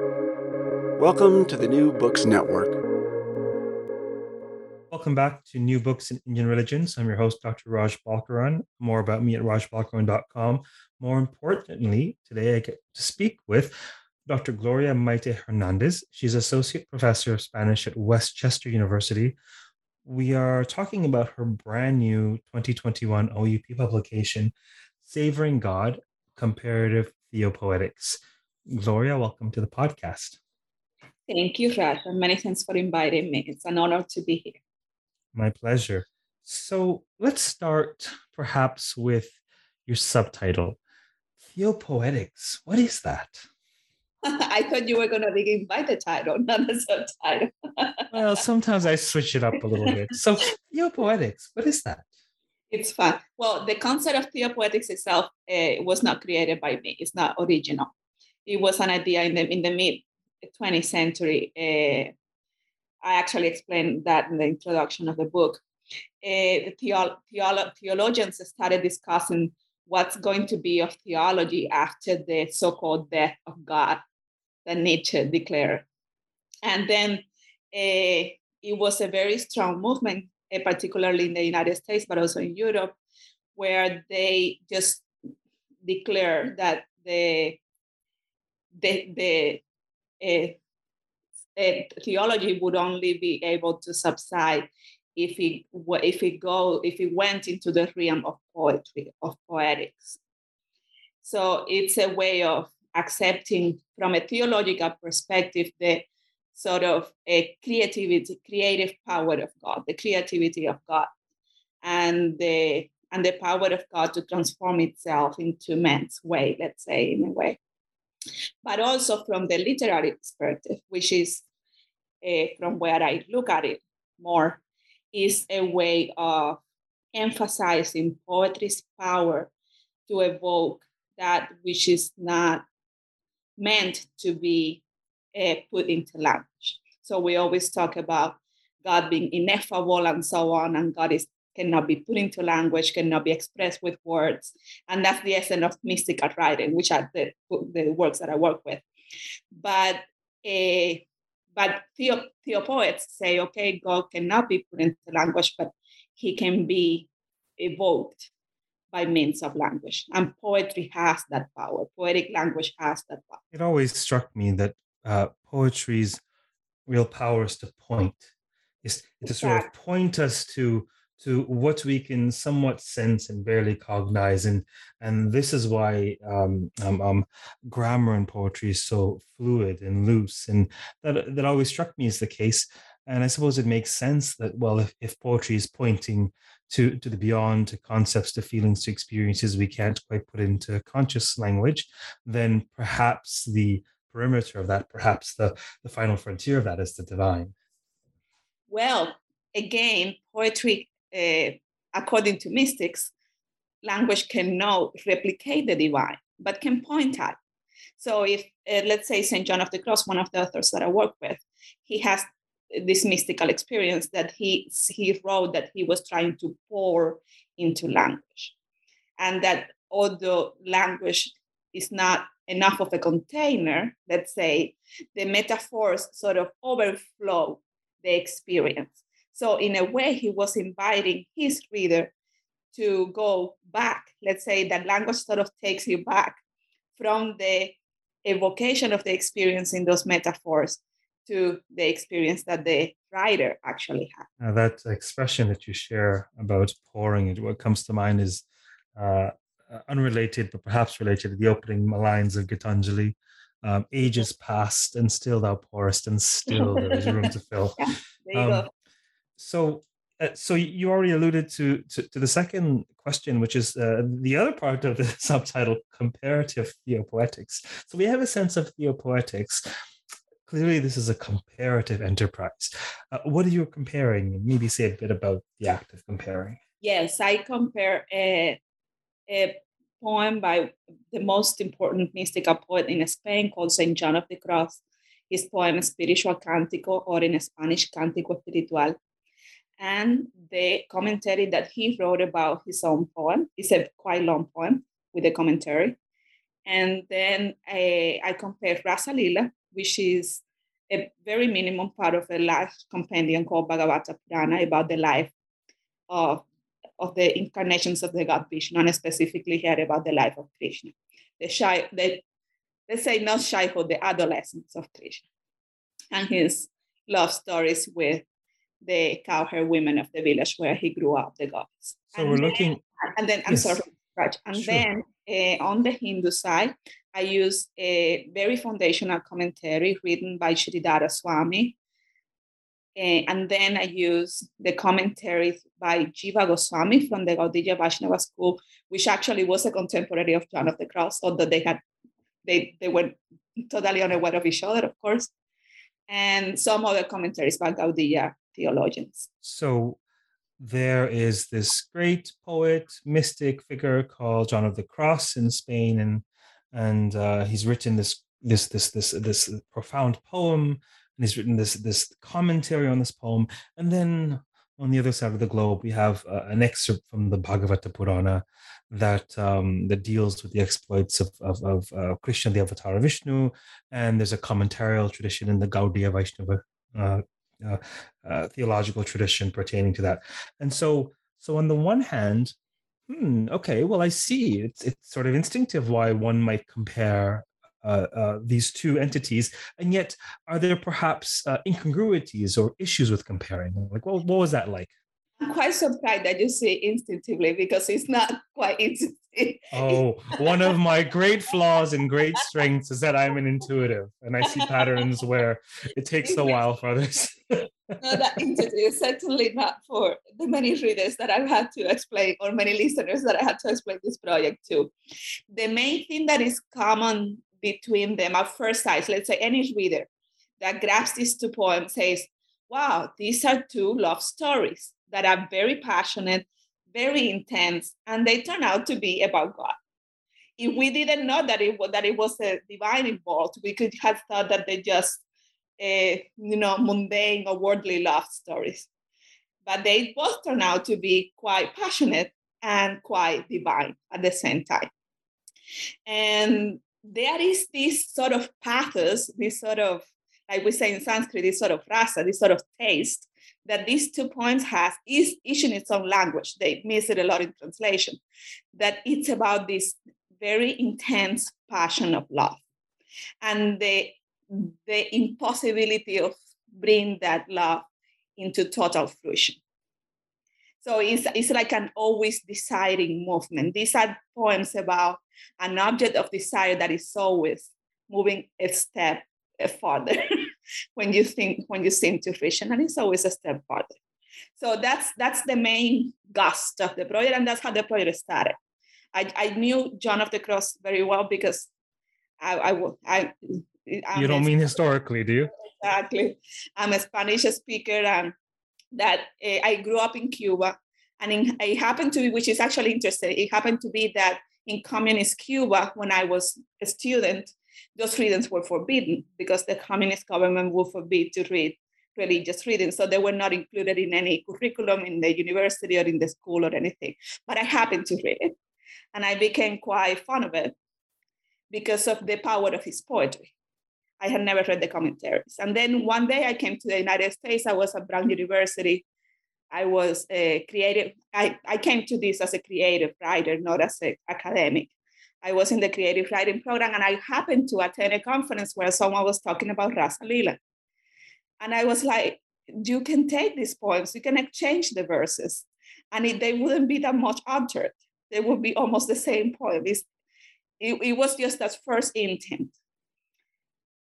Welcome to the New Books Network. Welcome back to New Books in Indian Religions. I'm your host, Dr. Raj Balkaran. More about me at rajbalkaran.com. More importantly, today I get to speak with Dr. Gloria Maite Hernandez. She's Associate Professor of Spanish at West Chester University. We are talking about her brand new 2021 OUP publication, Savoring God Comparative Theopoetics. Gloria, welcome to the podcast. Thank you, Raj, and many thanks for inviting me. It's an honor to be here. My pleasure. So let's start perhaps with your subtitle Theopoetics. What is that? I thought you were going to begin by the title, not the subtitle. well, sometimes I switch it up a little bit. So, Theopoetics, what is that? It's fun. Well, the concept of Theopoetics itself uh, was not created by me. It's not original. It was an idea in the in the mid 20th century. Uh, I actually explained that in the introduction of the book. Uh, the theolo- theolo- theologians started discussing what's going to be of theology after the so-called death of God that Nietzsche declared. And then uh, it was a very strong movement, uh, particularly in the United States, but also in Europe, where they just declared that the the, the uh, theology would only be able to subside if it if it go if it went into the realm of poetry of poetics. So it's a way of accepting from a theological perspective the sort of a creativity creative power of god the creativity of god and the and the power of god to transform itself into man's way let's say in a way but also from the literary perspective, which is uh, from where I look at it more, is a way of emphasizing poetry's power to evoke that which is not meant to be uh, put into language. So we always talk about God being ineffable and so on, and God is cannot be put into language, cannot be expressed with words. And that's the essence of mystical writing, which are the, the works that I work with. But uh, but theo, theopoets say, okay, God cannot be put into language, but he can be evoked by means of language. And poetry has that power. Poetic language has that power. It always struck me that uh, poetry's real power is to point. is to sort of point us to to what we can somewhat sense and barely cognize and and this is why um, um, um, grammar in poetry is so fluid and loose and that that always struck me as the case and i suppose it makes sense that well if, if poetry is pointing to to the beyond to concepts to feelings to experiences we can't quite put into conscious language then perhaps the perimeter of that perhaps the the final frontier of that is the divine. Well again poetry according to mystics, language cannot replicate the divine, but can point at. So if, uh, let's say, St. John of the Cross, one of the authors that I work with, he has this mystical experience that he, he wrote that he was trying to pour into language. And that although language is not enough of a container, let's say, the metaphors sort of overflow the experience. So, in a way, he was inviting his reader to go back. Let's say that language sort of takes you back from the evocation of the experience in those metaphors to the experience that the writer actually had. Now, that expression that you share about pouring it, what comes to mind is uh, unrelated, but perhaps related to the opening lines of Gitanjali. Um, ages past, and still thou pourest, and still there is room to fill. Yeah, um, so uh, so you already alluded to, to, to the second question, which is uh, the other part of the subtitle, comparative theopoetics. So we have a sense of theopoetics. Clearly, this is a comparative enterprise. Uh, what are you comparing? Maybe say a bit about the act of comparing. Yes, I compare a, a poem by the most important mystical poet in Spain called Saint John of the Cross. His poem Spiritual Canticle, or in Spanish Cántico Espiritual, and the commentary that he wrote about his own poem. It's a quite long poem with a commentary. And then I, I compared Rasa Lila, which is a very minimum part of a large compendium called Bhagavata Purana about the life of, of the incarnations of the god Vishnu, and specifically here about the life of Krishna. The shy, the, let's say not childhood, the adolescence of Krishna, and his love stories with the cowherd women of the village where he grew up, the gopis. So and we're then, looking. And then, I'm yes. sorry, Raj. And Sure. then uh, on the Hindu side, I use a very foundational commentary written by Sridhara Swami. Uh, and then I use the commentaries by Jiva Goswami from the Gaudiya Vaishnava school, which actually was a contemporary of John of the Cross, although they had they, they were totally unaware of each other, of course. And some other commentaries by Gaudiya theologians. So there is this great poet, mystic figure called John of the Cross in Spain, and and uh, he's written this this this this this profound poem, and he's written this this commentary on this poem, and then on the other side of the globe we have uh, an excerpt from the Bhagavata Purana that um, that deals with the exploits of of, of uh, Krishna, the Avatar of Vishnu, and there's a commentarial tradition in the Gaudiya Vaishnava uh, uh, uh, theological tradition pertaining to that. And so, so on the one hand, hmm, okay, well, I see. It's it's sort of instinctive why one might compare uh, uh, these two entities, and yet, are there perhaps uh, incongruities or issues with comparing? Like, what, what was that like? I'm quite surprised that you say instinctively because it's not quite. Oh, one of my great flaws and great strengths is that I'm an intuitive, and I see patterns where it takes a while for others. not that intuitive, certainly not for the many readers that I've had to explain, or many listeners that I had to explain this project to. The main thing that is common between them at first sight, let's say any reader that grabs these two poems says, wow, these are two love stories that are very passionate, very intense, and they turn out to be about God. If we didn't know that it was, that it was a divine involved, we could have thought that they just uh, you know, mundane or worldly love stories. But they both turn out to be quite passionate and quite divine at the same time. And there is this sort of pathos, this sort of, like we say in Sanskrit, this sort of rasa, this sort of taste that these two points has is each in its own language. They miss it a lot in translation. That it's about this very intense passion of love. And the the impossibility of bringing that love into total fruition. So it's, it's like an always desiring movement. These are poems about an object of desire that is always moving a step further when you think when you sing to fruition, and it's always a step further. So that's that's the main gust of the project, and that's how the project started. I, I knew John of the Cross very well because I, I, I I'm you don't mean historically, do you? Exactly. I'm a Spanish speaker, and that uh, I grew up in Cuba, and in, it happened to be, which is actually interesting. It happened to be that in communist Cuba, when I was a student, those readings were forbidden because the communist government would forbid to read religious readings. So they were not included in any curriculum in the university or in the school or anything. But I happened to read it, and I became quite fond of it because of the power of his poetry. I had never read the commentaries. And then one day I came to the United States. I was at Brown University. I was a creative, I, I came to this as a creative writer, not as an academic. I was in the creative writing program and I happened to attend a conference where someone was talking about Rasa Lila. And I was like, you can take these poems, you can exchange the verses, and it, they wouldn't be that much altered. They would be almost the same poem. It, it was just that first intent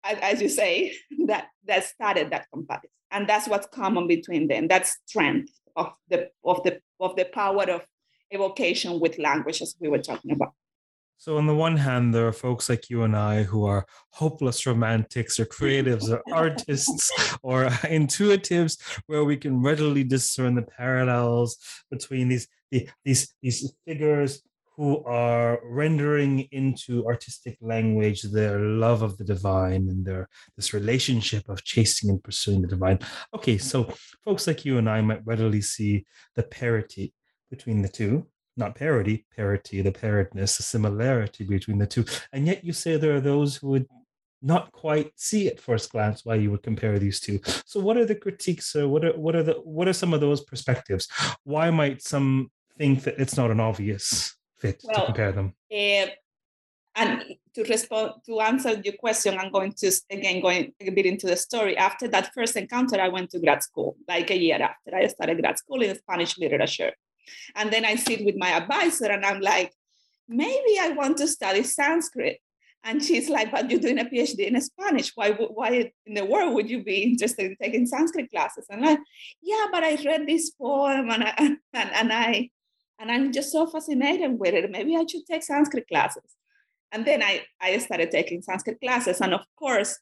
as you say, that that started that comparison, and that's what's common between them. That strength of the of the of the power of evocation with language, as we were talking about. So, on the one hand, there are folks like you and I who are hopeless romantics or creatives or artists or intuitives, where we can readily discern the parallels between these these these figures who are rendering into artistic language their love of the divine and their this relationship of chasing and pursuing the divine. Okay, so folks like you and I might readily see the parity between the two. Not parody, parity, the pairedness, the similarity between the two. And yet you say there are those who would not quite see at first glance why you would compare these two. So what are the critiques or what are what are the what are some of those perspectives? Why might some think that it's not an obvious fit well, to compare them? Uh, and to respond to answer your question, I'm going to again going a bit into the story. After that first encounter, I went to grad school, like a year after I started grad school in Spanish literature. And then I sit with my advisor and I'm like, maybe I want to study Sanskrit. And she's like, but you're doing a PhD in Spanish. Why, why in the world would you be interested in taking Sanskrit classes? And I'm like, yeah, but I read this poem and I, and, and I, and I'm just so fascinated with it. Maybe I should take Sanskrit classes. And then I, I started taking Sanskrit classes. And of course,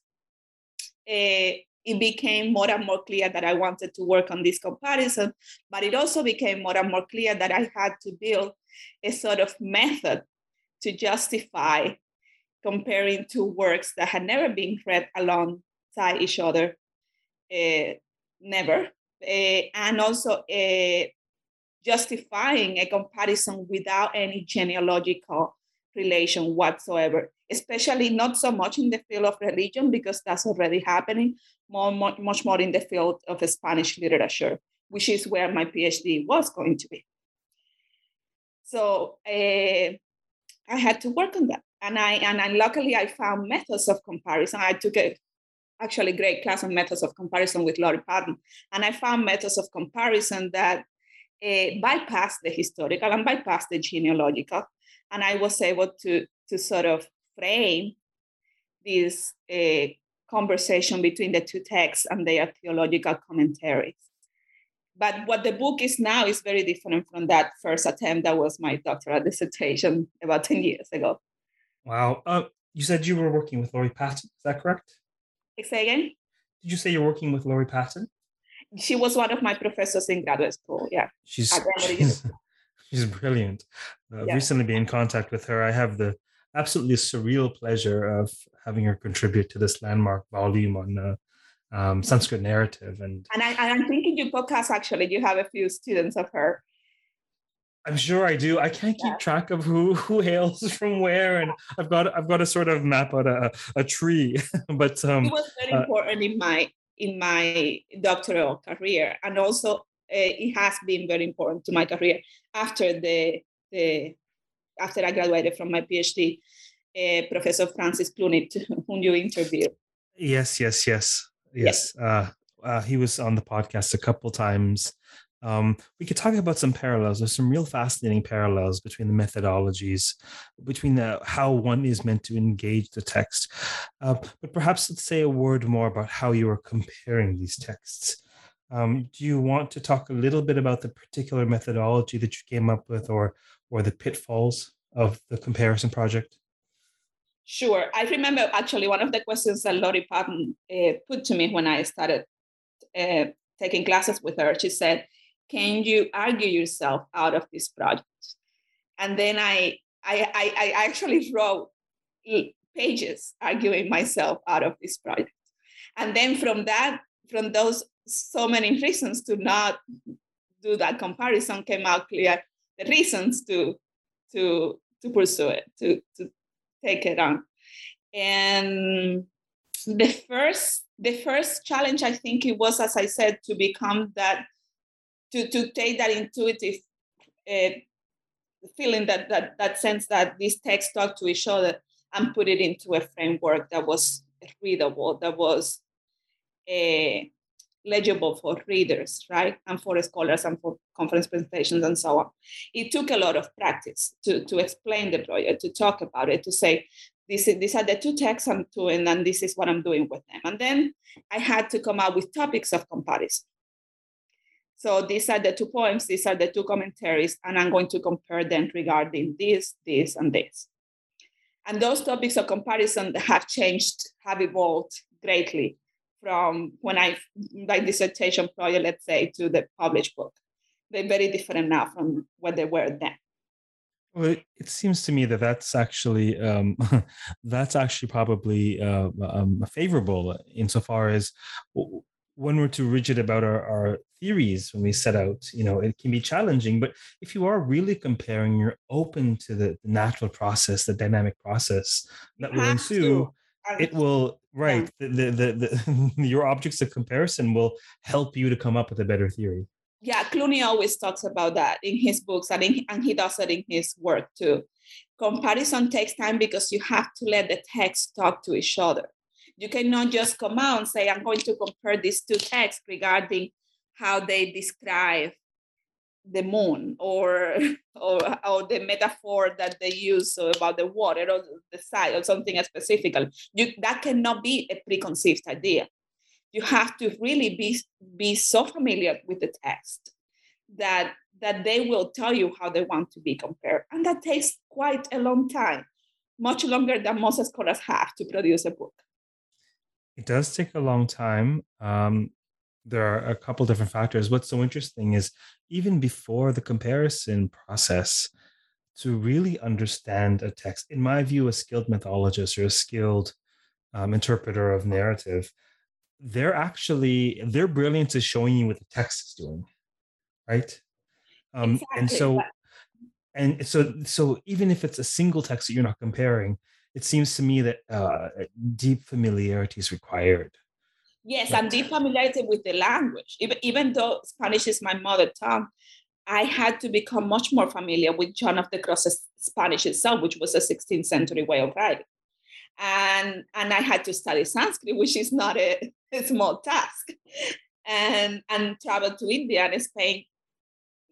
uh, it became more and more clear that I wanted to work on this comparison, but it also became more and more clear that I had to build a sort of method to justify comparing two works that had never been read alongside each other, uh, never, uh, and also uh, justifying a comparison without any genealogical relation whatsoever, especially not so much in the field of religion, because that's already happening, more, more, much more in the field of Spanish literature, which is where my PhD was going to be. So uh, I had to work on that. And I and I, luckily I found methods of comparison. I took a actually great class on methods of comparison with Laurie Patton. And I found methods of comparison that uh, bypass the historical and bypass the genealogical and I was able to to sort of frame this uh, conversation between the two texts and their theological commentaries. But what the book is now is very different from that first attempt. That was my doctoral dissertation about 10 years ago. Wow. Uh, you said you were working with Laurie Patton. Is that correct? Say again? Did you say you're working with Laurie Patton? She was one of my professors in graduate school. Yeah. She's, she's, She's brilliant. Uh, yeah. Recently, been in contact with her. I have the absolutely surreal pleasure of having her contribute to this landmark volume on uh, um, Sanskrit narrative. And and, I, am thinking your podcast actually, you have a few students of her. I'm sure I do. I can't keep yeah. track of who who hails from where, and I've got I've got to sort of map out a, a tree. but um, it was very uh, important in my in my doctoral career, and also uh, it has been very important to my career after the, the after I graduated from my PhD. Uh, Professor Francis Clooney, whom you interviewed. Yes, yes, yes, yes. yes. Uh, uh, he was on the podcast a couple times. Um, we could talk about some parallels. There's some real fascinating parallels between the methodologies, between the, how one is meant to engage the text. Uh, but perhaps let's say a word more about how you are comparing these texts. Um, do you want to talk a little bit about the particular methodology that you came up with or or the pitfalls of the comparison project? Sure. I remember actually one of the questions that Laurie Patton uh, put to me when I started uh, taking classes with her. She said, Can you argue yourself out of this project? And then I, I, I, I actually wrote pages arguing myself out of this project. And then from that, from those so many reasons to not do that comparison came out clear reasons to to to pursue it to to take it on. And the first the first challenge i think it was as i said to become that to to take that intuitive uh, feeling that that that sense that these texts talk to each other and put it into a framework that was readable that was uh, legible for readers, right? And for scholars and for conference presentations and so on. It took a lot of practice to, to explain the project, to talk about it, to say, this is, these are the two texts I'm doing, and this is what I'm doing with them. And then I had to come up with topics of comparison. So these are the two poems, these are the two commentaries, and I'm going to compare them regarding this, this, and this. And those topics of comparison have changed, have evolved greatly from when I my dissertation project, let's say, to the published book. They're very different now from what they were then. Well, it seems to me that that's actually um, that's actually probably uh, um, favorable insofar as when we're too rigid about our, our theories when we set out, you know, it can be challenging. But if you are really comparing, you're open to the, the natural process, the dynamic process that will ensue. To it will right yeah. the, the, the, your objects of comparison will help you to come up with a better theory. Yeah clooney always talks about that in his books and, in, and he does it in his work too. Comparison takes time because you have to let the text talk to each other. You cannot just come out and say i'm going to compare these two texts regarding how they describe the moon or, or or the metaphor that they use about the water or the side or something specific you that cannot be a preconceived idea. You have to really be be so familiar with the text that that they will tell you how they want to be compared. And that takes quite a long time much longer than most scholars have to produce a book. It does take a long time. Um, there are a couple different factors. What's so interesting is even before the comparison process, to really understand a text, in my view, a skilled mythologist or a skilled um, interpreter of narrative, they're actually their brilliance is showing you what the text is doing, right? Um, exactly. And so, and so, so even if it's a single text that you're not comparing, it seems to me that uh, deep familiarity is required Yes, and deep familiarity with the language. Even, even though Spanish is my mother tongue, I had to become much more familiar with John of the Cross's Spanish itself, which was a 16th century way of writing. And, and I had to study Sanskrit, which is not a, a small task. And, and travel to India and Spain,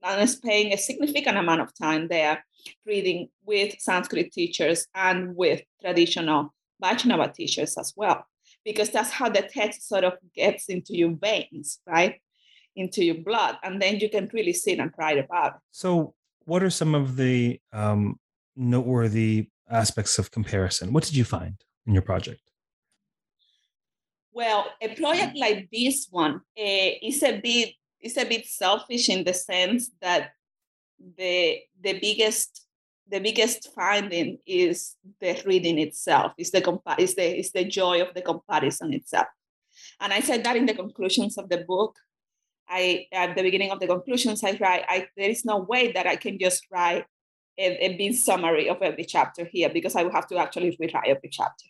and spend a significant amount of time there reading with Sanskrit teachers and with traditional Vaishnava teachers as well because that's how the text sort of gets into your veins, right? Into your blood. And then you can really sit and write about it. So, what are some of the um, noteworthy aspects of comparison? What did you find in your project? Well, a project like this one uh, is a bit is a bit selfish in the sense that the the biggest the biggest finding is the reading itself, is the, compa- is, the, is the joy of the comparison itself. And I said that in the conclusions of the book. I at the beginning of the conclusions, I write, I, there is no way that I can just write a, a big summary of every chapter here because I will have to actually rewrite every chapter.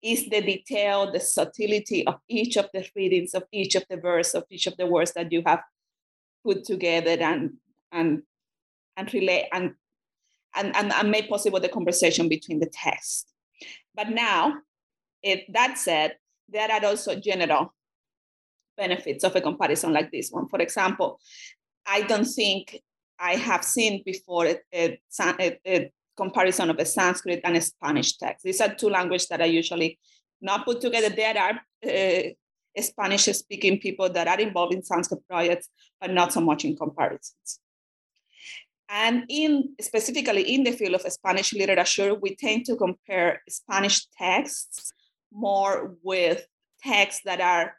Is the detail, the subtlety of each of the readings, of each of the verse, of each of the words that you have put together and and and relate and and, and, and made possible the conversation between the text. But now, if that said, there are also general benefits of a comparison like this one. For example, I don't think I have seen before a, a, a, comparison of a Sanskrit and a Spanish text. These are two languages that are usually not put together. There are uh, Spanish speaking people that are involved in Sanskrit projects, but not so much in comparisons. And in specifically in the field of Spanish literature, we tend to compare Spanish texts more with texts that are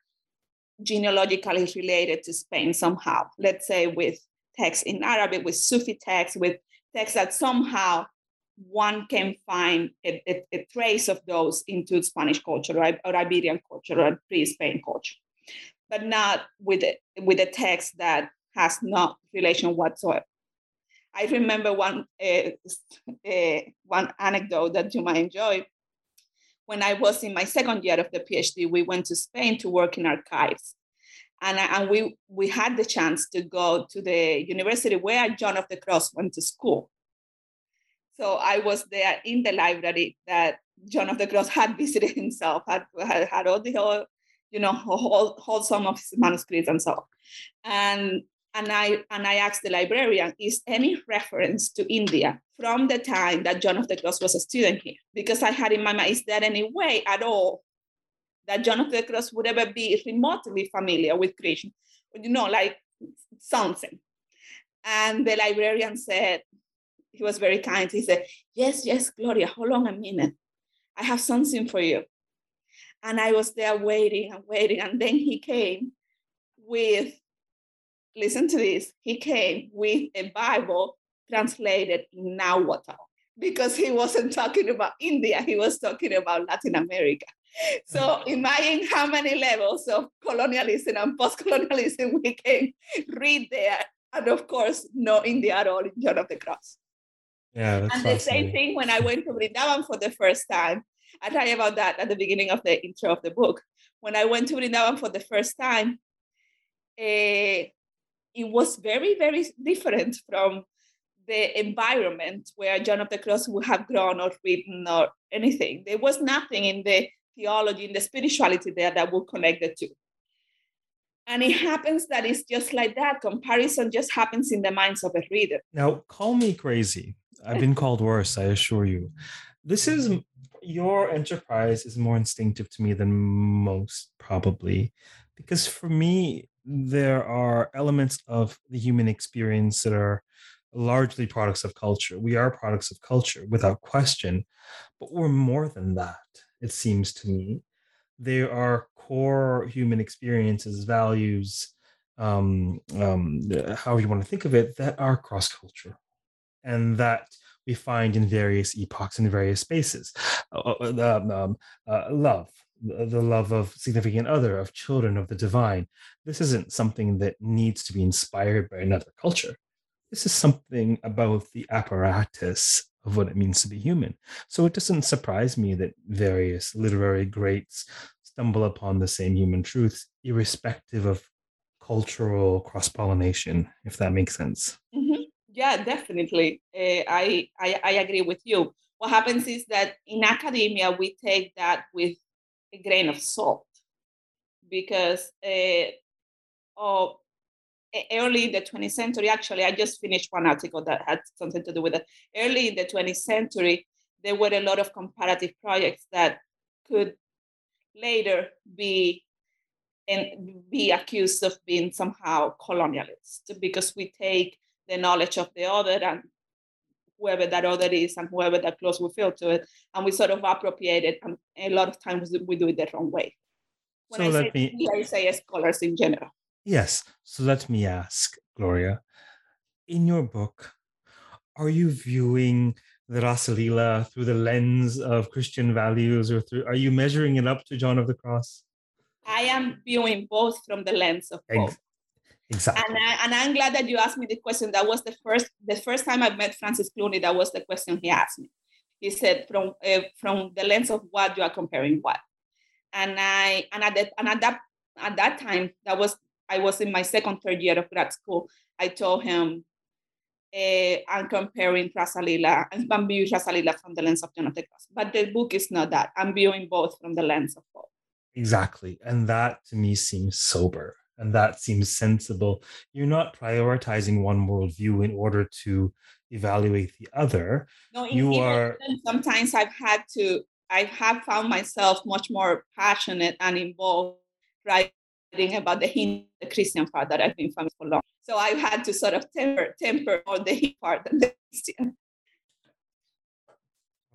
genealogically related to Spain somehow. Let's say with texts in Arabic, with Sufi texts, with texts that somehow one can find a, a, a trace of those into Spanish culture or, or Iberian culture or pre-Spain culture, but not with a, with a text that has no relation whatsoever. I remember one uh, uh, one anecdote that you might enjoy. When I was in my second year of the PhD, we went to Spain to work in archives, and, and we we had the chance to go to the university where John of the Cross went to school. So I was there in the library that John of the Cross had visited himself, had had, had all the whole, you know, whole, whole some of his manuscripts and so on. And and I and I asked the librarian, is any reference to India from the time that John of the Cross was a student here? Because I had in my mind, is there any way at all that John of the Cross would ever be remotely familiar with Krishna? You know, like something. And the librarian said, he was very kind. He said, Yes, yes, Gloria, hold on a minute. I have something for you. And I was there waiting and waiting. And then he came with listen to this, he came with a Bible translated in Nahuatl because he wasn't talking about India, he was talking about Latin America. So imagine how many levels of colonialism and post-colonialism we can read there. And of course, no India at all in John of the Cross. Yeah, and the same thing when I went to Vrindavan for the first time. I write about that at the beginning of the intro of the book. When I went to Vrindavan for the first time, uh, it was very, very different from the environment where John of the Cross would have grown or written or anything. There was nothing in the theology, in the spirituality there that would connect the two. And it happens that it's just like that. Comparison just happens in the minds of a reader. Now, call me crazy. I've been called worse, I assure you. This is your enterprise is more instinctive to me than most, probably, because for me, there are elements of the human experience that are largely products of culture. We are products of culture without question, but we're more than that, it seems to me. There are core human experiences, values, um, um, however you want to think of it, that are cross culture and that we find in various epochs and various spaces. Uh, uh um, um, uh, love, the love of significant other, of children, of the divine. This isn't something that needs to be inspired by another culture. This is something about the apparatus of what it means to be human. So it doesn't surprise me that various literary greats stumble upon the same human truths, irrespective of cultural cross pollination, if that makes sense. Mm-hmm. Yeah, definitely. Uh, I, I, I agree with you. What happens is that in academia we take that with a grain of salt because uh, oh, early in the 20th century, actually, I just finished one article that had something to do with it. Early in the 20th century, there were a lot of comparative projects that could later be and be accused of being somehow colonialist because we take the knowledge of the other and whoever that other is and whoever that close we feel to it and we sort of appropriate it and a lot of times we do it the wrong way when so I, say, me, I say scholars in general Yes. So let me ask, Gloria, in your book, are you viewing the Rasalila through the lens of Christian values or through are you measuring it up to John of the Cross? I am viewing both from the lens of both. Exactly. And, I, and I'm glad that you asked me the question. That was the first the first time I met Francis Clooney. That was the question he asked me. He said, "From uh, from the lens of what you are comparing what," and I and at that and at that at that time that was I was in my second, third year of grad school, I told him, uh, I'm comparing Rasalila and I'm viewing Rasalila from the lens of John of the Cross. But the book is not that. I'm viewing both from the lens of both. Exactly. And that to me seems sober and that seems sensible. You're not prioritizing one worldview in order to evaluate the other. No, you are. Sometimes I've had to, I have found myself much more passionate and involved, writing about the Hindu the Christian part that I've been famous for long. So I've had to sort of temper temper more the Hindu part than the Christian.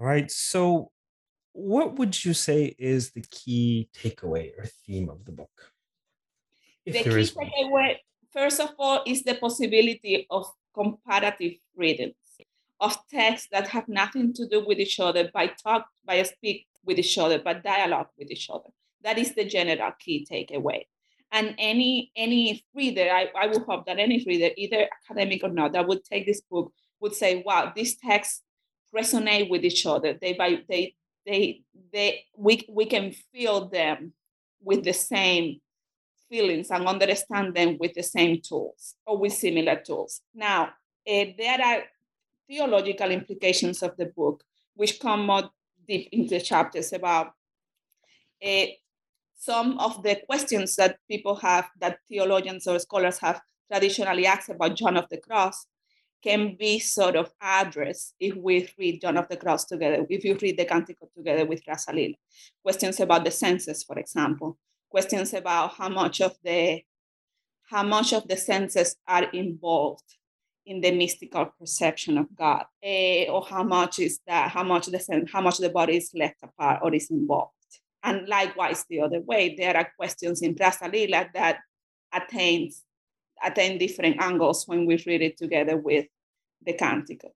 All right. So what would you say is the key takeaway or theme of the book? If the key takeaway, first of all, is the possibility of comparative readings of texts that have nothing to do with each other by talk, by speak with each other, but dialogue with each other. That is the general key takeaway and any any reader I, I would hope that any reader either academic or not that would take this book would say wow these texts resonate with each other they by they they they we, we can feel them with the same feelings and understand them with the same tools or with similar tools now uh, there are theological implications of the book which come more deep into the chapters about uh, some of the questions that people have, that theologians or scholars have traditionally asked about John of the Cross, can be sort of addressed if we read John of the Cross together, if you read the Canticle together with Rasalil. Questions about the senses, for example, questions about how much of the how much of the senses are involved in the mystical perception of God, eh, or how much is that, how much the how much the body is left apart or is involved. And likewise, the other way, there are questions in Rasalila that attains, attain different angles when we read it together with the canticle.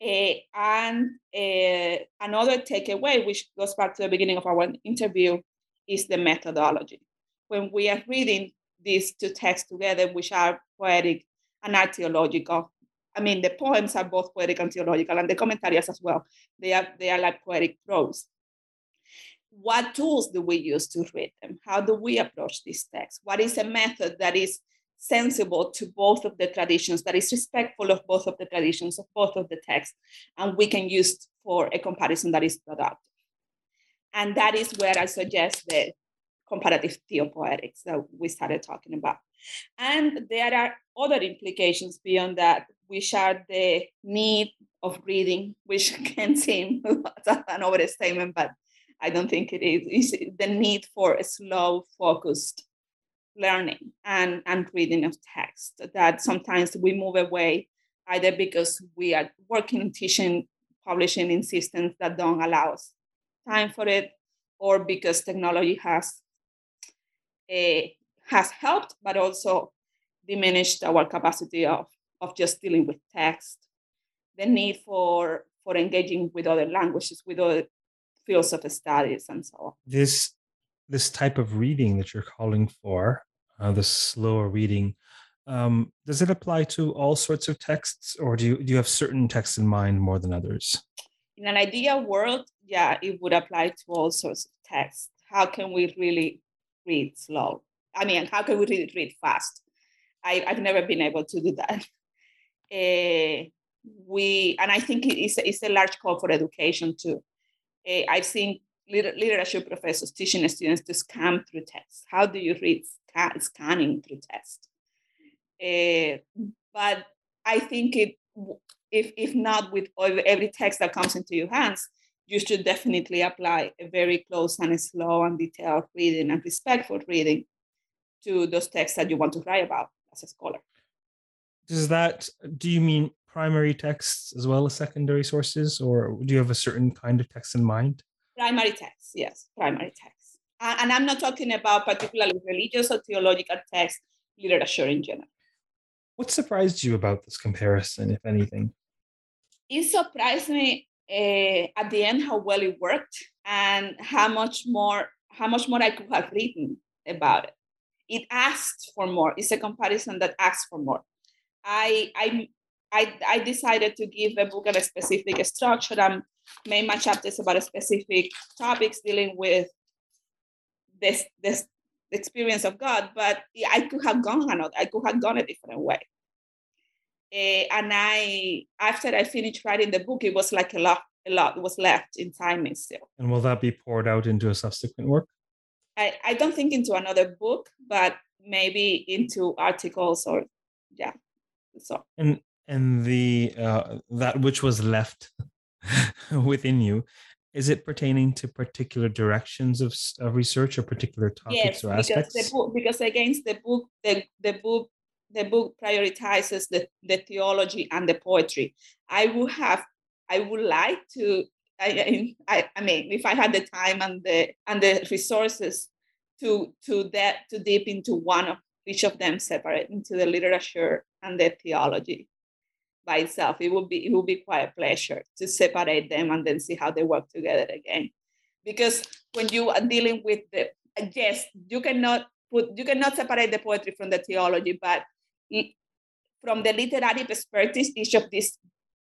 Uh, and uh, another takeaway, which goes back to the beginning of our interview, is the methodology. When we are reading these two texts together, which are poetic and are theological, I mean, the poems are both poetic and theological, and the commentaries as well. They are they are like poetic prose what tools do we use to read them? How do we approach these texts? What is a method that is sensible to both of the traditions, that is respectful of both of the traditions, of both of the texts, and we can use for a comparison that is productive. And that is where I suggest the comparative theopoetics that we started talking about. And there are other implications beyond that, which are the need of reading, which can seem an overstatement, but I don't think it is. It's the need for slow, focused learning and, and reading of text that sometimes we move away either because we are working, teaching, publishing in systems that don't allow us time for it, or because technology has uh, has helped, but also diminished our capacity of, of just dealing with text. The need for for engaging with other languages, with other fields of studies, and so on. This this type of reading that you're calling for, uh, the slower reading, um, does it apply to all sorts of texts, or do you do you have certain texts in mind more than others? In an ideal world, yeah, it would apply to all sorts of texts. How can we really read slow? I mean, how can we read read fast? I, I've never been able to do that. Uh, we and I think it's a, it's a large call for education too. Uh, I've seen literature professors teaching students to scan through text. How do you read scan, scanning through text? Uh, but I think it, if, if not with every text that comes into your hands, you should definitely apply a very close and slow and detailed reading and respectful reading to those texts that you want to write about as a scholar. Does that, do you mean primary texts as well as secondary sources, or do you have a certain kind of text in mind? Primary texts, yes, primary texts. And I'm not talking about particularly religious or theological text literature in general. What surprised you about this comparison, if anything? It surprised me uh, at the end how well it worked and how much more how much more I could have written about it. It asked for more. It's a comparison that asks for more. I I I, I decided to give a book a specific structure and made my chapters about specific topics dealing with this this experience of God, but I could have gone another, I could have gone a different way. Uh, and I, after I finished writing the book, it was like a lot, a lot was left in time still. And will that be poured out into a subsequent work? I, I don't think into another book, but maybe into articles or yeah. So and and the uh, that which was left within you is it pertaining to particular directions of, of research or particular topics yes, or aspects because, the book, because against the book the, the book the book prioritizes the, the theology and the poetry i would have i would like to I, I, I mean if i had the time and the and the resources to to that to deep into one of each of them separate into the literature and the theology by itself. It would be it would be quite a pleasure to separate them and then see how they work together again. Because when you are dealing with the yes, you cannot put you cannot separate the poetry from the theology, but from the literary perspective, each of these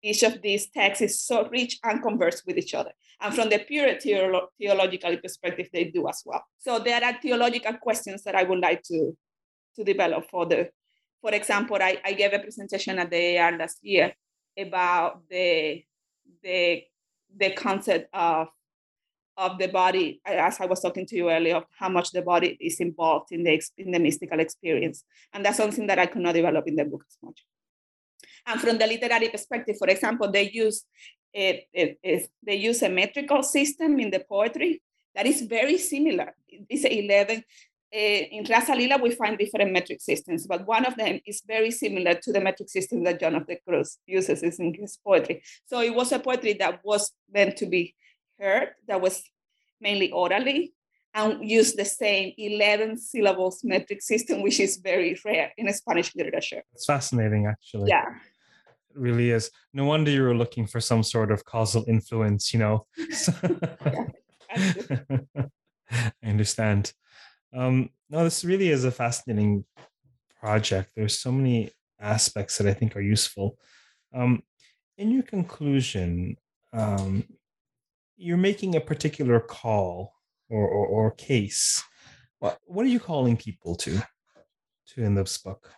each of these texts is so rich and converse with each other. And from the pure theolo- theological perspective, they do as well. So there are theological questions that I would like to, to develop for the for example, I, I gave a presentation at the AR last year about the, the, the concept of, of the body, as I was talking to you earlier, of how much the body is involved in the, in the mystical experience. And that's something that I could not develop in the book as much. And from the literary perspective, for example, they use it, it, it, they use a metrical system in the poetry that is very similar. It's 11 uh, in Rasa Lila, we find different metric systems, but one of them is very similar to the metric system that John of the Cross uses in his poetry. So it was a poetry that was meant to be heard, that was mainly orally, and used the same 11 syllables metric system, which is very rare in Spanish literature. It's fascinating, actually. Yeah. It really is. No wonder you were looking for some sort of causal influence, you know. I understand. Um, no, this really is a fascinating project. There's so many aspects that I think are useful. Um, in your conclusion, um, you're making a particular call or, or, or case. What, what are you calling people to, to in this book?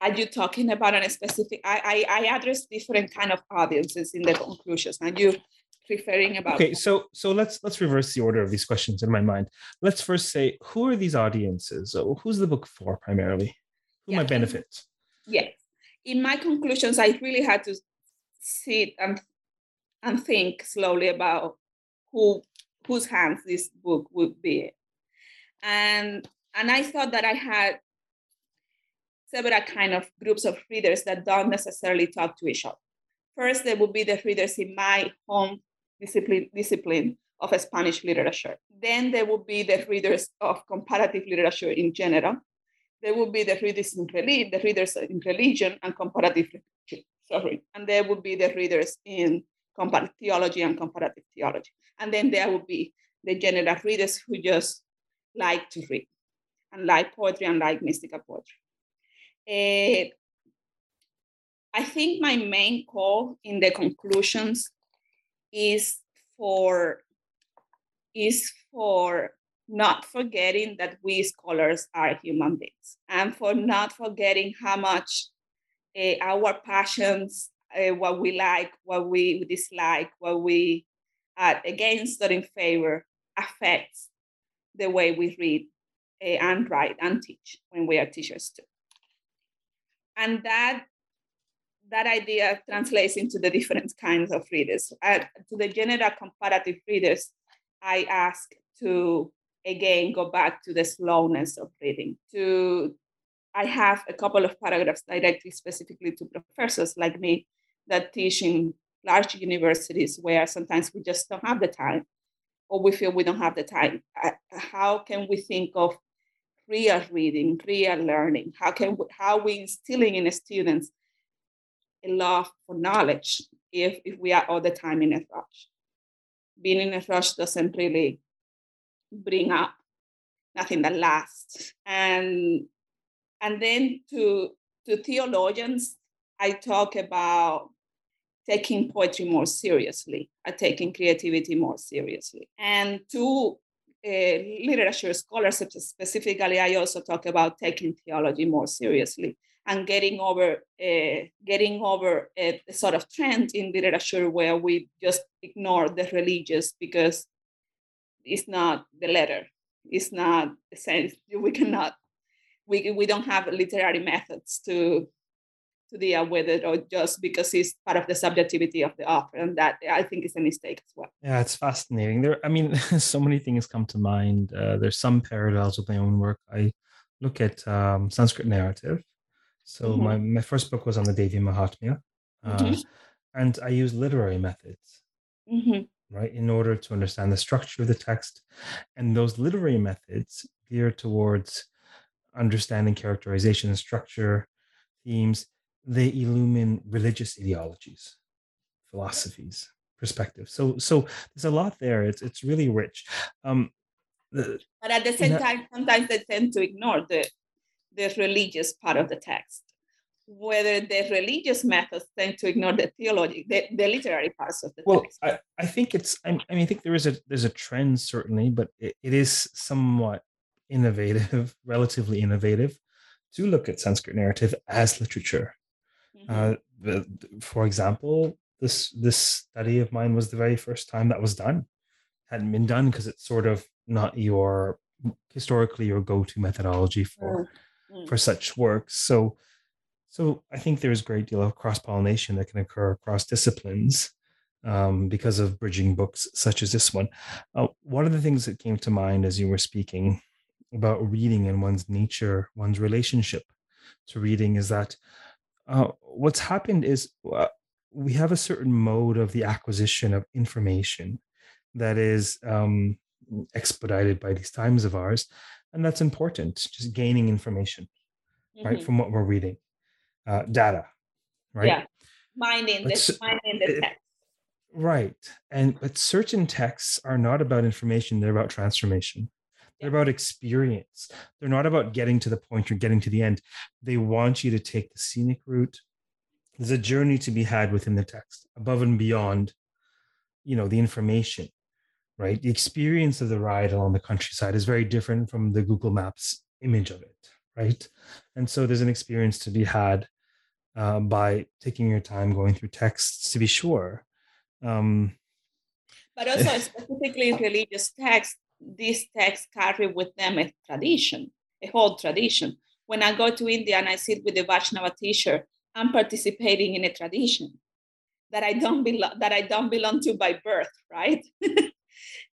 Are you talking about a specific? I, I, I address different kind of audiences in the conclusions. Are you referring about? Okay, so so let's let's reverse the order of these questions in my mind. Let's first say who are these audiences? so Who's the book for primarily? Who yeah. might benefit? Yes. In my conclusions, I really had to sit and and think slowly about who whose hands this book would be. And and I thought that I had several kind of groups of readers that don't necessarily talk to each other. First, there would be the readers in my home discipline, discipline of Spanish literature. Then there would be the readers of comparative literature in general. There would be the readers in, religion, the readers in religion and comparative sorry. And there would be the readers in comparative theology and comparative theology. And then there would be the general readers who just like to read and like poetry and like mystical poetry. Uh, I think my main call in the conclusions is for is for not forgetting that we scholars are human beings and for not forgetting how much uh, our passions uh, what we like what we dislike what we are against or in favor affects the way we read uh, and write and teach when we are teachers too and that that idea translates into the different kinds of readers. Uh, to the general comparative readers, I ask to again go back to the slowness of reading. To I have a couple of paragraphs directly specifically to professors like me that teach in large universities where sometimes we just don't have the time or we feel we don't have the time. Uh, how can we think of real reading, real learning? How can we, how we instilling in students a love for knowledge if, if we are all the time in a rush. Being in a rush doesn't really bring up nothing that lasts. And and then to to theologians, I talk about taking poetry more seriously, taking creativity more seriously. And to uh, literature scholars specifically, I also talk about taking theology more seriously and getting over uh, getting over a, sort of trend in literature where we just ignore the religious because it's not the letter it's not the sense we cannot we, we don't have literary methods to to deal with it or just because it's part of the subjectivity of the author and that i think is a mistake as well yeah it's fascinating there i mean so many things come to mind uh, there's some parallels with my own work i look at um, sanskrit narrative so mm-hmm. my, my first book was on the Devi Mahatmya, uh, mm-hmm. and I use literary methods, mm-hmm. right, in order to understand the structure of the text, and those literary methods gear towards understanding characterization and structure, themes. They illumine religious ideologies, philosophies, perspectives. So so there's a lot there. It's it's really rich. Um, the, but at the same time, sometimes they tend to ignore the the religious part of the text, whether the religious methods tend to ignore the theology, the, the literary parts of the well, text. Well, I, I think it's, I, mean, I think there is a, there's a trend certainly, but it, it is somewhat innovative, relatively innovative to look at Sanskrit narrative as literature. Uh, the, for example, this this study of mine was the very first time that was done. Hadn't been done because it's sort of not your historically your go-to methodology for mm mm. for such works. So, so I think there's a great deal of cross pollination that can occur across disciplines um, because of bridging books such as this one. Uh, one of the things that came to mind as you were speaking about reading and one's nature, one's relationship to reading, is that uh, what's happened is uh, we have a certain mode of the acquisition of information that is um, expedited by these times of ours and that's important just gaining information mm-hmm. right from what we're reading. Uh, data right? Yeah. Mining this mining the text. Right and but certain texts are not about information they're about transformation they're about experience they're not about getting to the point or getting to the end they want you to take the scenic route there's a journey to be had within the text above and beyond you know the information right? The experience of the ride along the countryside is very different from the Google Maps image of it, right? And so there's an experience to be had uh, by taking your time going through texts to be sure. Um, but also specifically religious texts, these texts carry with them a tradition, a whole tradition. When I go to India and I sit with the Vaishnava teacher, I'm participating in a tradition that I don't belong that I don't belong to by birth, right? uh,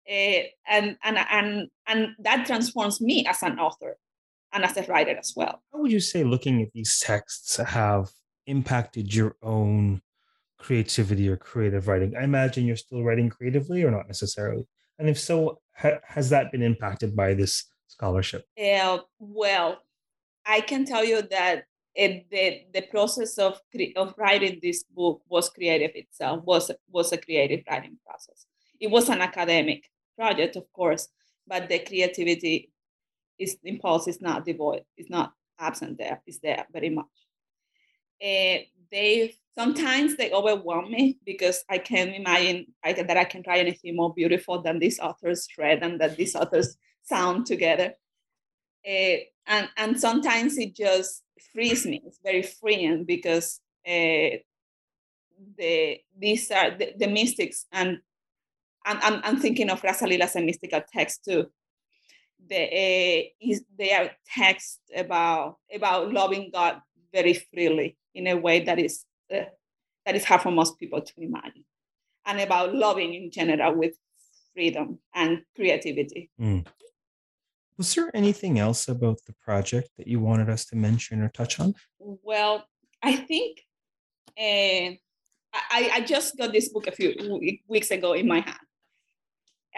and and and and that transforms me as an author and as a writer as well. How would you say looking at these texts have impacted your own creativity or creative writing? I imagine you're still writing creatively or not necessarily. And if so, ha- has that been impacted by this scholarship? Uh, well, I can tell you that it, the, the process of, of writing this book was creative itself, was, was a creative writing process. It was an academic project, of course, but the creativity is impulse is not devoid, it's not absent there, it's there very much. Uh, they sometimes they overwhelm me because I can imagine I can, that I can try anything more beautiful than these authors read and that these authors sound together. Uh, and and sometimes it just frees me. It's very freeing because uh, the these are the, the mystics and I'm, I'm, I'm thinking of Rasa Lila as a mystical text too. The, uh, is, they are texts about about loving God very freely in a way that is uh, that is hard for most people to imagine, and about loving in general with freedom and creativity. Mm. Was there anything else about the project that you wanted us to mention or touch on? Well, I think uh, I, I just got this book a few weeks ago in my hand.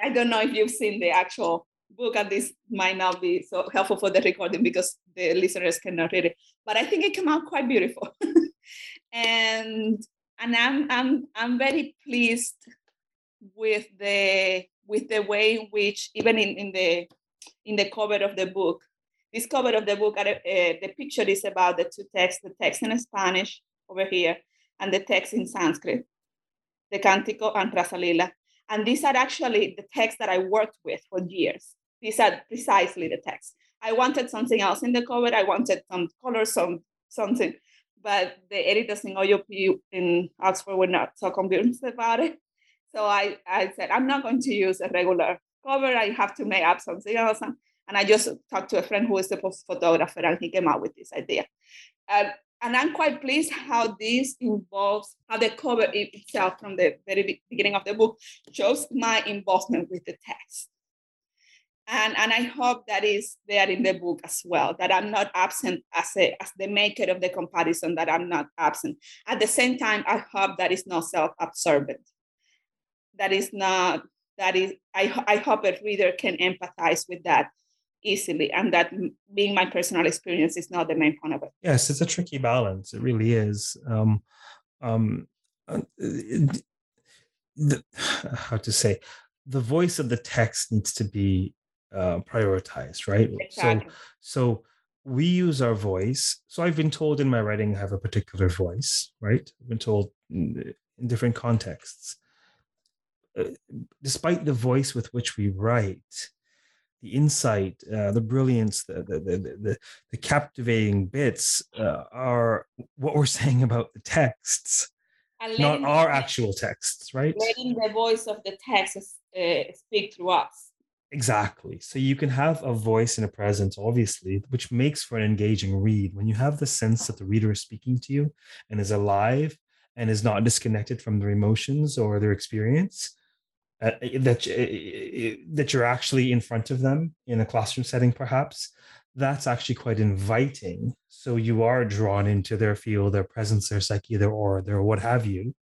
I don't know if you've seen the actual book, and this might not be so helpful for the recording because the listeners cannot read it. But I think it came out quite beautiful, and and I'm I'm I'm very pleased with the with the way in which even in, in the in the cover of the book. This cover of the book, uh, the picture is about the two texts, the text in Spanish over here and the text in Sanskrit, the Cantico and Rasa Lila. And these are actually the texts that I worked with for years. These are precisely the text. I wanted something else in the cover. I wanted some color, some something, but the editors in OUP in Oxford were not so convinced about it. So I, I said, I'm not going to use a regular cover. I have to make up something else. And, I just talked to a friend who is a photographer and he came out with this idea. Um, and I'm quite pleased how this involves, how the cover itself from the very beginning of the book shows my involvement with the text. And, and I hope that is there in the book as well, that I'm not absent as, a, as the maker of the comparison, that I'm not absent. At the same time, I hope that is not self-absorbent, that is not that is I, I hope a reader can empathize with that easily and that being my personal experience is not the main point of it. Yes it's a tricky balance it really is. Um um uh, the, how to say the voice of the text needs to be uh, prioritized right exactly. so so we use our voice so i've been told in my writing i have a particular voice right i've been told in, in different contexts uh, despite the voice with which we write, the insight, uh, the brilliance, the, the, the, the, the captivating bits uh, are what we're saying about the texts, not our actual texts, right? Letting the voice of the text uh, speak through us. Exactly. So you can have a voice and a presence, obviously, which makes for an engaging read. When you have the sense that the reader is speaking to you and is alive and is not disconnected from their emotions or their experience, uh, eh, eh, that uh, that you're actually in front of them in a classroom setting perhaps that's actually quite inviting so you are drawn into their field their presence their psyche their aura their what have you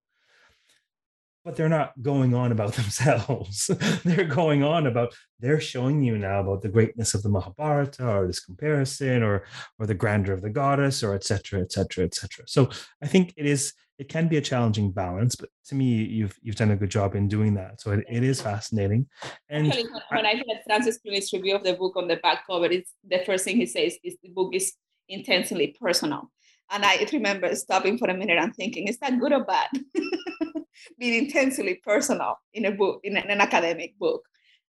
but they're not going on about themselves. They're going on about they're showing you now about the greatness of the mahabharata or this comparison or or the grandeur of the goddess or etc etc etc so i think it is it can be a challenging balance but to me you've you've done a good job in doing that. So it, it is fascinating. And Actually, when i read francis Clooney's review of the book on the back cover it's the first thing he says is the book is intensely personal. And i remember stopping for a minute and thinking is that good or bad being intensely personal in a book, in an academic book.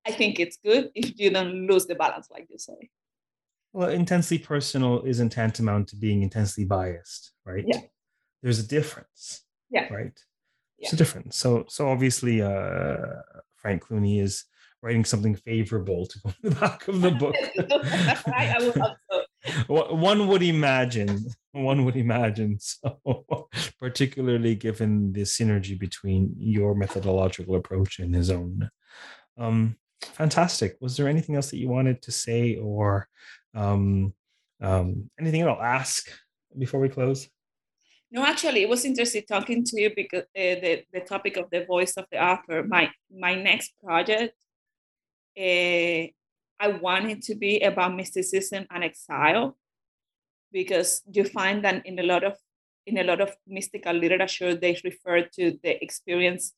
I think it's good if you don't lose the balance, like you say. Well, intensely personal isn't tantamount to being intensely biased, right? Yeah. There's a difference. Yeah. Right. Yeah. It's a difference. So, so obviously, uh, Frank Clooney is writing something favorable to go in the back of the book. I, I would. One would imagine. One would imagine. So, particularly given the synergy between your methodological approach and his own. Um, fantastic. Was there anything else that you wanted to say or um, um, anything I'll ask before we close? No, actually, it was interesting talking to you because uh, the, the topic of the voice of the author. My my next project, uh, I want it to be about mysticism and exile, because you find that in a lot of in a lot of mystical literature, they refer to the experience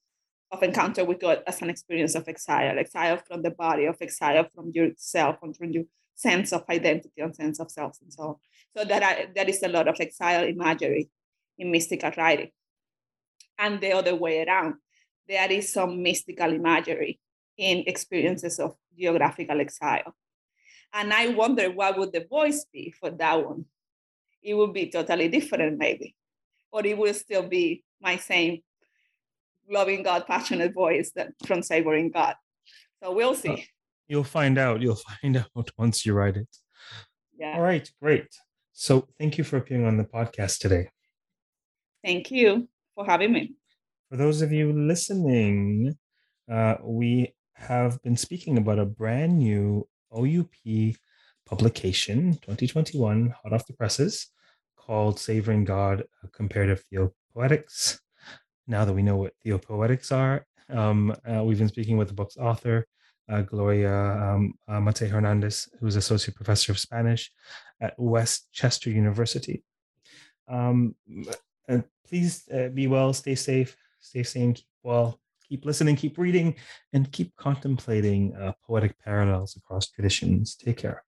of encounter with God as an experience of exile, exile from the body, of exile from yourself, and from your sense of identity and sense of self, and so on. So that I, there is a lot of exile imagery in mystical writing. And the other way around, there is some mystical imagery in experiences of geographical exile. And I wonder what would the voice be for that one? It would be totally different, maybe, or it would still be my same loving God, passionate voice that from savoring God. So we'll see. Uh, you'll find out. You'll find out once you write it. Yeah. All right, great. So thank you for appearing on the podcast today. Thank you for having me. For those of you listening, uh, we have been speaking about a brand new OUP publication, 2021, hot off the presses, called Savoring God Comparative Theopoetics. Now that we know what theopoetics are, um, uh, we've been speaking with the book's author, uh, Gloria um, uh, Maité Hernandez, who's associate professor of Spanish at West Chester University. Um, and please uh, be well, stay safe, stay sane, keep well, keep listening, keep reading, and keep contemplating uh, poetic parallels across traditions. Take care.